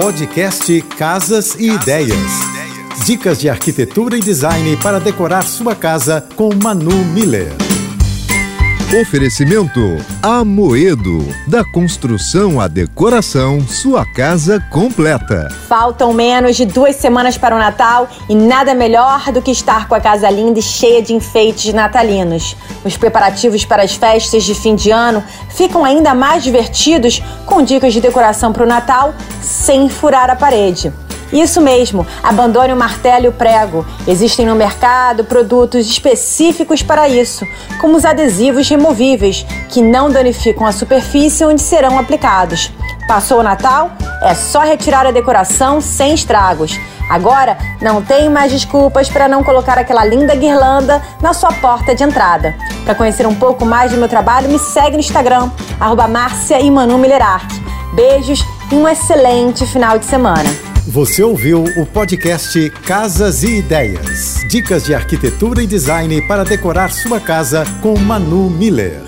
Podcast Casas e Ideias. Dicas de arquitetura e design para decorar sua casa com Manu Miller. Oferecimento Amoedo. Da construção à decoração, sua casa completa. Faltam menos de duas semanas para o Natal e nada melhor do que estar com a casa linda e cheia de enfeites natalinos. Os preparativos para as festas de fim de ano ficam ainda mais divertidos com dicas de decoração para o Natal sem furar a parede. Isso mesmo, abandone o martelo e o prego. Existem no mercado produtos específicos para isso, como os adesivos removíveis, que não danificam a superfície onde serão aplicados. Passou o Natal? É só retirar a decoração sem estragos. Agora não tem mais desculpas para não colocar aquela linda guirlanda na sua porta de entrada. Para conhecer um pouco mais do meu trabalho, me segue no Instagram, arroba Beijos e um excelente final de semana. Você ouviu o podcast Casas e Ideias. Dicas de arquitetura e design para decorar sua casa com Manu Miller.